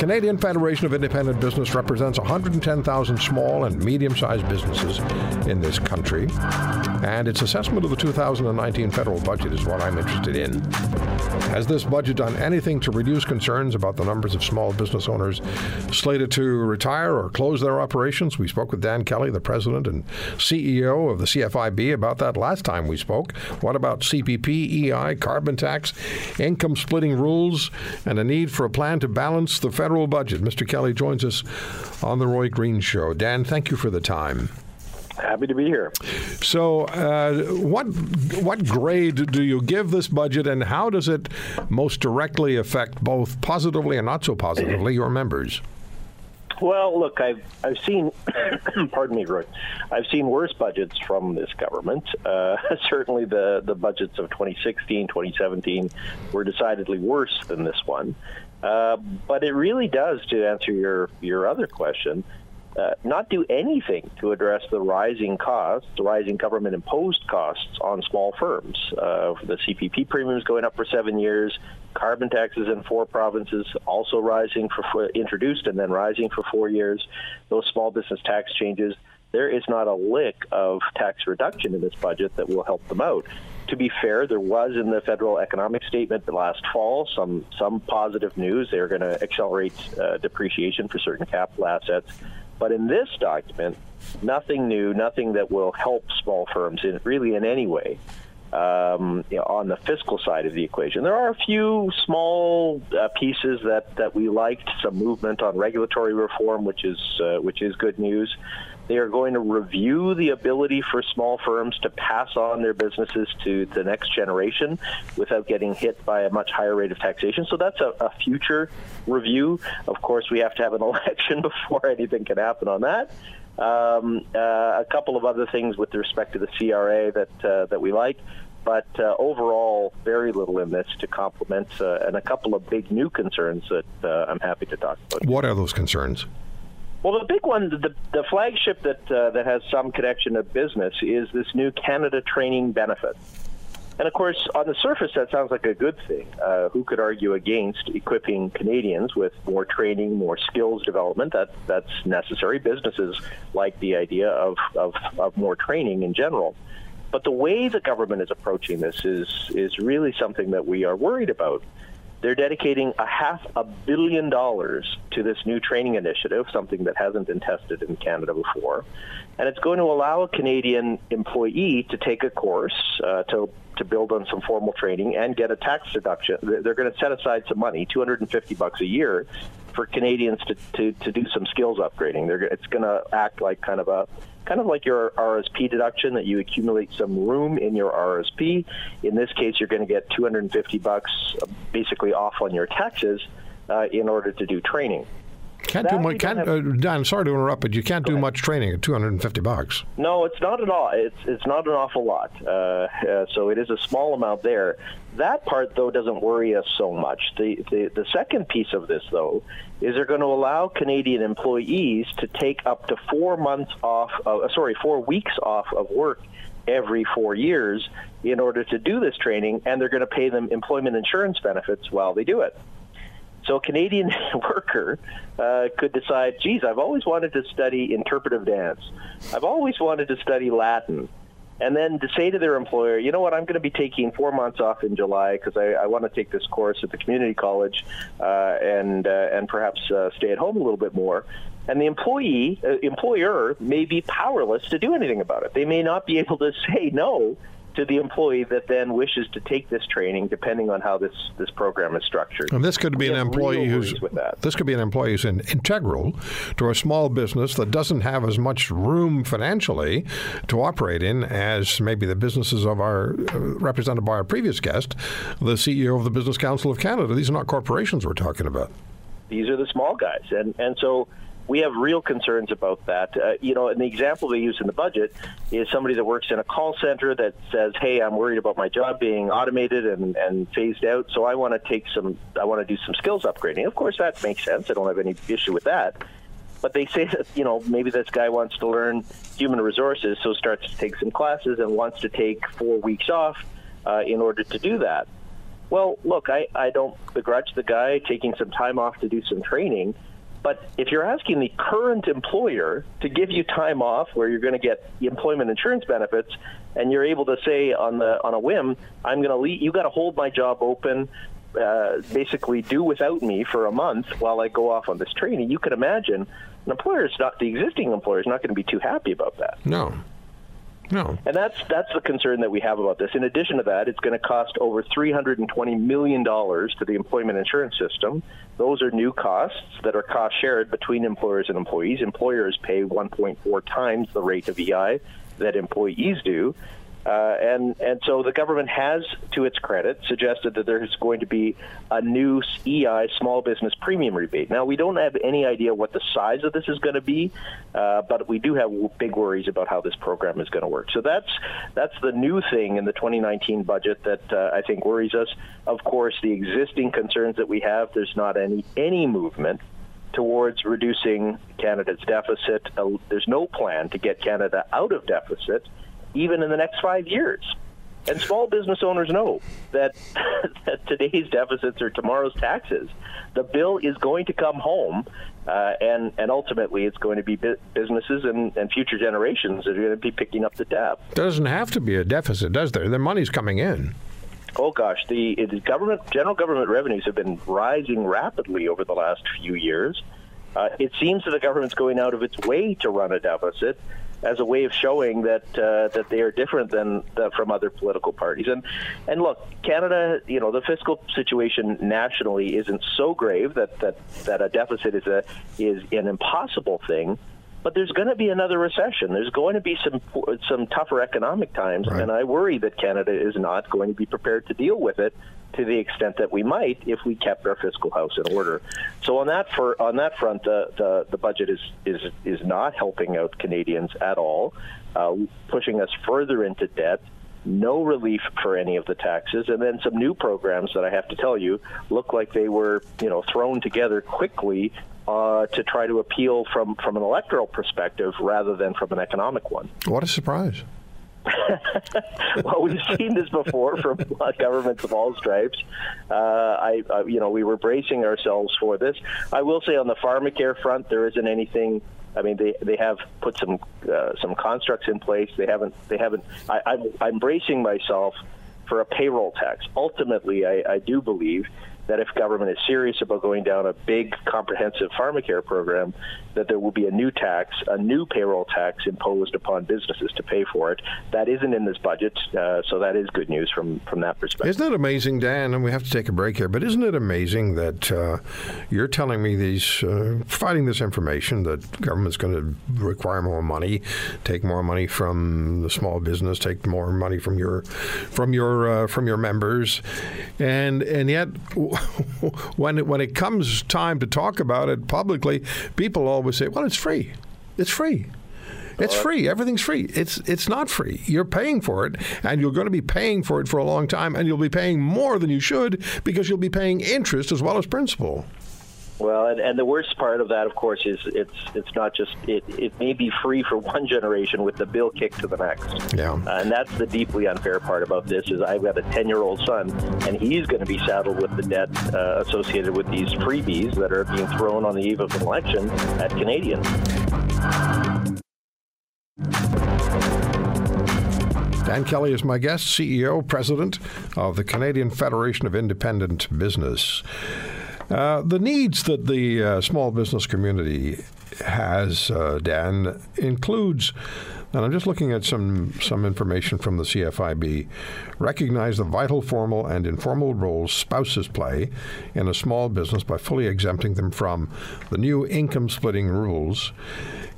Canadian Federation of Independent Business represents 110,000 small and medium sized businesses in this country, and its assessment of the 2019 federal budget is what I'm interested in. Has this budget done anything to reduce concerns about the numbers of small business owners slated to retire or close their operations? We spoke with Dan Kelly, the president and CEO of the CFIB, about that last time we spoke. What about CPP, EI, carbon tax, income splitting rules, and a need for a plan to balance the federal budget? Mr. Kelly joins us on the Roy Green Show. Dan, thank you for the time. Happy to be here. So, uh, what what grade do you give this budget, and how does it most directly affect both positively and not so positively your members? Well, look, I've I've seen, pardon me, Roy, I've seen worse budgets from this government. Uh, certainly, the the budgets of 2016, 2017 were decidedly worse than this one. Uh, but it really does, to answer your your other question, uh, not do anything to address the rising costs, the rising government imposed costs on small firms. Uh, the CPP premiums going up for seven years, carbon taxes in four provinces also rising for introduced and then rising for four years. Those small business tax changes. There is not a lick of tax reduction in this budget that will help them out. To be fair, there was in the federal economic statement last fall some some positive news. They're going to accelerate uh, depreciation for certain capital assets but in this document, nothing new, nothing that will help small firms in really in any way. Um, you know, on the fiscal side of the equation. There are a few small uh, pieces that, that we liked, some movement on regulatory reform, which is uh, which is good news. They are going to review the ability for small firms to pass on their businesses to the next generation without getting hit by a much higher rate of taxation. So that's a, a future review. Of course, we have to have an election before anything can happen on that. Um, uh, a couple of other things with respect to the CRA that uh, that we like, but uh, overall, very little in this to complement, uh, and a couple of big new concerns that uh, I'm happy to talk about. What are those concerns? Well, the big one, the, the flagship that uh, that has some connection to business is this new Canada training benefit. And of course, on the surface, that sounds like a good thing. Uh, who could argue against equipping Canadians with more training, more skills development? That that's necessary. Businesses like the idea of, of, of more training in general. But the way the government is approaching this is is really something that we are worried about. They're dedicating a half a billion dollars to this new training initiative, something that hasn't been tested in Canada before. And it's going to allow a Canadian employee to take a course uh, to to build on some formal training and get a tax deduction. They're going to set aside some money, 250 bucks a year, for Canadians to, to, to do some skills upgrading. They're, it's going to act like kind of a kind of like your RSP deduction that you accumulate some room in your RSP. In this case, you're going to get 250 bucks uh, basically off on your taxes uh, in order to do training. Can't that do much. Can't, have, uh, Dan, sorry to interrupt, but you can't do ahead. much training at 250 bucks. No, it's not at all. It's it's not an awful lot. Uh, uh, so it is a small amount there. That part, though, doesn't worry us so much. The, the the second piece of this, though, is they're going to allow Canadian employees to take up to four months off. Uh, sorry, four weeks off of work every four years in order to do this training, and they're going to pay them employment insurance benefits while they do it. So a Canadian worker uh, could decide, geez, I've always wanted to study interpretive dance. I've always wanted to study Latin. And then to say to their employer, you know what, I'm going to be taking four months off in July because I, I want to take this course at the community college uh, and uh, and perhaps uh, stay at home a little bit more. And the employee uh, employer may be powerless to do anything about it. They may not be able to say no to the employee that then wishes to take this training, depending on how this, this program is structured. And this could be an employee who's this could be an employee who's in, integral to a small business that doesn't have as much room financially to operate in as maybe the businesses of our uh, represented by our previous guest, the CEO of the Business Council of Canada. These are not corporations we're talking about. These are the small guys, and and so we have real concerns about that. Uh, you know, and the example they use in the budget is somebody that works in a call center that says, "Hey, I'm worried about my job being automated and, and phased out, so I want to take some, I want to do some skills upgrading." Of course, that makes sense. I don't have any issue with that. but they say that you know maybe this guy wants to learn human resources, so starts to take some classes and wants to take four weeks off uh, in order to do that. Well, look, I, I don't begrudge the guy taking some time off to do some training, but if you're asking the current employer to give you time off where you're going to get employment insurance benefits, and you're able to say on the on a whim, I'm going to leave, you got to hold my job open uh, basically do without me for a month while I go off on this training, you can imagine an employer is not the existing employer is not going to be too happy about that. No. No. And that's that's the concern that we have about this. In addition to that, it's going to cost over 320 million dollars to the employment insurance system. Those are new costs that are cost shared between employers and employees. Employers pay 1.4 times the rate of EI that employees do. Uh, and and so the government has, to its credit, suggested that there is going to be a new EI small business premium rebate. Now we don't have any idea what the size of this is going to be, uh, but we do have big worries about how this program is going to work. So that's that's the new thing in the 2019 budget that uh, I think worries us. Of course, the existing concerns that we have, there's not any any movement towards reducing Canada's deficit. Uh, there's no plan to get Canada out of deficit even in the next five years. And small business owners know that, that today's deficits are tomorrow's taxes. The bill is going to come home, uh, and, and ultimately it's going to be businesses and, and future generations that are going to be picking up the tab. Doesn't have to be a deficit, does there? The money's coming in. Oh gosh, the, the government general government revenues have been rising rapidly over the last few years. Uh, it seems that the government's going out of its way to run a deficit as a way of showing that uh, that they are different than from other political parties. And and look, Canada, you know, the fiscal situation nationally isn't so grave that that that a deficit is a is an impossible thing. But there's going to be another recession. There's going to be some some tougher economic times, right. and I worry that Canada is not going to be prepared to deal with it to the extent that we might if we kept our fiscal house in order. So on that for on that front, the the, the budget is is is not helping out Canadians at all, uh, pushing us further into debt. No relief for any of the taxes, and then some new programs that I have to tell you look like they were, you know, thrown together quickly uh, to try to appeal from from an electoral perspective rather than from an economic one. What a surprise! well, we've seen this before from governments of all stripes. Uh, I, uh, you know, we were bracing ourselves for this. I will say on the pharmacare front, there isn't anything. I mean, they they have put some uh, some constructs in place. They haven't. They haven't. I, I'm, I'm bracing myself for a payroll tax. Ultimately, I, I do believe that if government is serious about going down a big comprehensive pharmacare program, that there will be a new tax, a new payroll tax imposed upon businesses to pay for it. That isn't in this budget, uh, so that is good news from from that perspective. Isn't it amazing, Dan? And we have to take a break here, but isn't it amazing that uh, you're telling me these, uh, providing this information that government's going to require more money, take more money from the small business, take more money from your from your uh, from your members, and and yet when it, when it comes time to talk about it publicly, people always say, "Well, it's free. It's free." It's free. Everything's free. It's it's not free. You're paying for it, and you're going to be paying for it for a long time, and you'll be paying more than you should because you'll be paying interest as well as principal. Well, and, and the worst part of that, of course, is it's it's not just it, it may be free for one generation with the bill kicked to the next. Yeah. Uh, and that's the deeply unfair part about this is I've got a 10 year old son, and he's going to be saddled with the debt uh, associated with these freebies that are being thrown on the eve of an election at Canadians. Dan Kelly is my guest, CEO, President of the Canadian Federation of Independent Business. Uh, the needs that the uh, small business community has, uh, Dan, includes, and I'm just looking at some, some information from the CFIB, recognize the vital formal and informal roles spouses play in a small business by fully exempting them from the new income splitting rules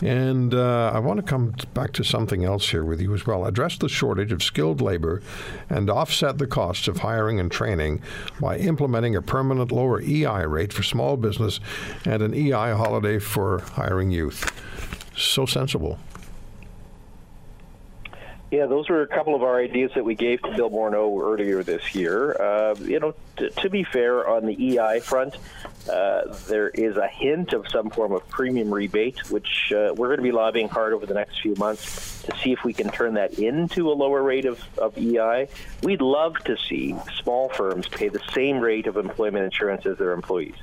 and uh, I want to come back to something else here with you as well. Address the shortage of skilled labor and offset the costs of hiring and training by implementing a permanent lower EI rate for small business and an EI holiday for hiring youth. So sensible. Yeah, those were a couple of our ideas that we gave to Bill Morneau earlier this year. Uh, you know, t- to be fair, on the EI front, uh, there is a hint of some form of premium rebate, which uh, we're going to be lobbying hard over the next few months to see if we can turn that into a lower rate of, of EI. We'd love to see small firms pay the same rate of employment insurance as their employees.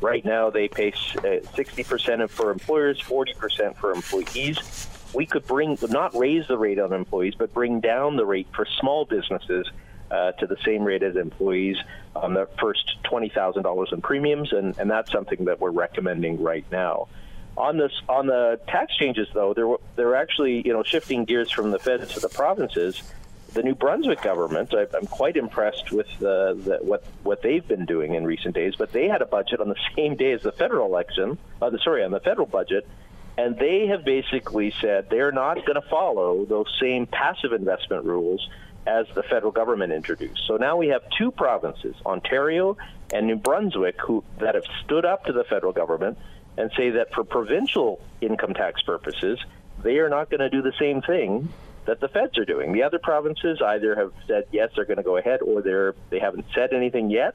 Right now, they pay 60% uh, for employers, 40% for employees we could bring not raise the rate on employees, but bring down the rate for small businesses uh, to the same rate as employees on the first twenty thousand dollars in premiums, and, and that's something that we're recommending right now. On this, on the tax changes, though, they're they're actually you know shifting gears from the feds to the provinces. The New Brunswick government, I, am quite impressed with the, the, what what they've been doing in recent days. But they had a budget on the same day as the federal election. Uh, the, sorry, on the federal budget, and they have basically said they're not going to follow those same passive investment rules as the federal government introduced. So now we have two provinces, Ontario and New Brunswick, who that have stood up to the federal government and say that for provincial income tax purposes, they are not going to do the same thing that the feds are doing. The other provinces either have said yes, they're going to go ahead, or they're they haven't said anything yet.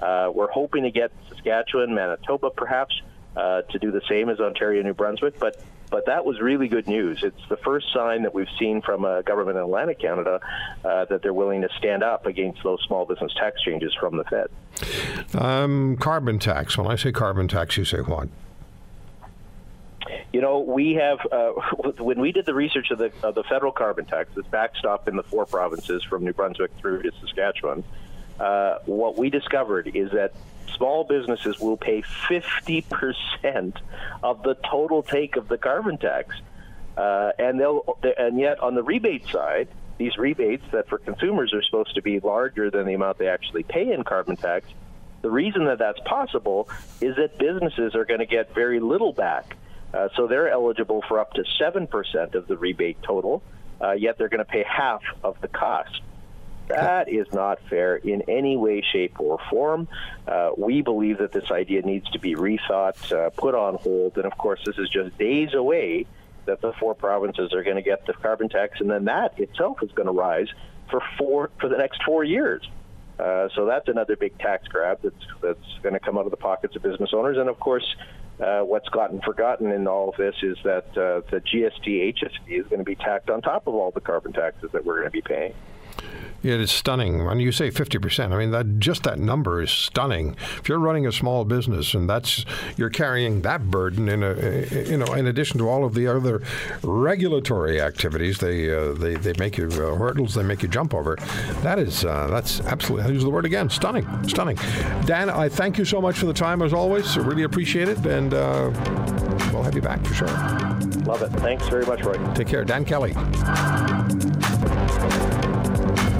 Uh, we're hoping to get Saskatchewan, Manitoba, perhaps uh, to do the same as Ontario, and New Brunswick. But but that was really good news. It's the first sign that we've seen from a government in Atlantic Canada uh, that they're willing to stand up against those small business tax changes from the Fed. Um, carbon tax. When I say carbon tax, you say what? You know, we have uh, when we did the research of the of the federal carbon tax, it's backstop in the four provinces from New Brunswick through to Saskatchewan. Uh, what we discovered is that small businesses will pay 50% of the total take of the carbon tax. Uh, and they'll and yet on the rebate side, these rebates that for consumers are supposed to be larger than the amount they actually pay in carbon tax. The reason that that's possible is that businesses are going to get very little back. Uh, so they're eligible for up to 7% of the rebate total, uh, yet they're going to pay half of the cost. That is not fair in any way, shape, or form. Uh, we believe that this idea needs to be rethought, uh, put on hold, and of course, this is just days away that the four provinces are going to get the carbon tax, and then that itself is going to rise for four for the next four years. Uh, so that's another big tax grab that's that's going to come out of the pockets of business owners, and of course. Uh, what's gotten forgotten in all of this is that uh, the GST HST is going to be tacked on top of all the carbon taxes that we're going to be paying. It is stunning. When you say 50%, I mean, that just that number is stunning. If you're running a small business and that's you're carrying that burden in a, you know, in addition to all of the other regulatory activities, they uh, they, they make you uh, hurdles, they make you jump over. That is uh, that's absolutely. I use the word again. Stunning, stunning. Dan, I thank you so much for the time as always. I really appreciate it, and uh, we'll have you back for sure. Love it. Thanks very much, Roy. Take care, Dan Kelly.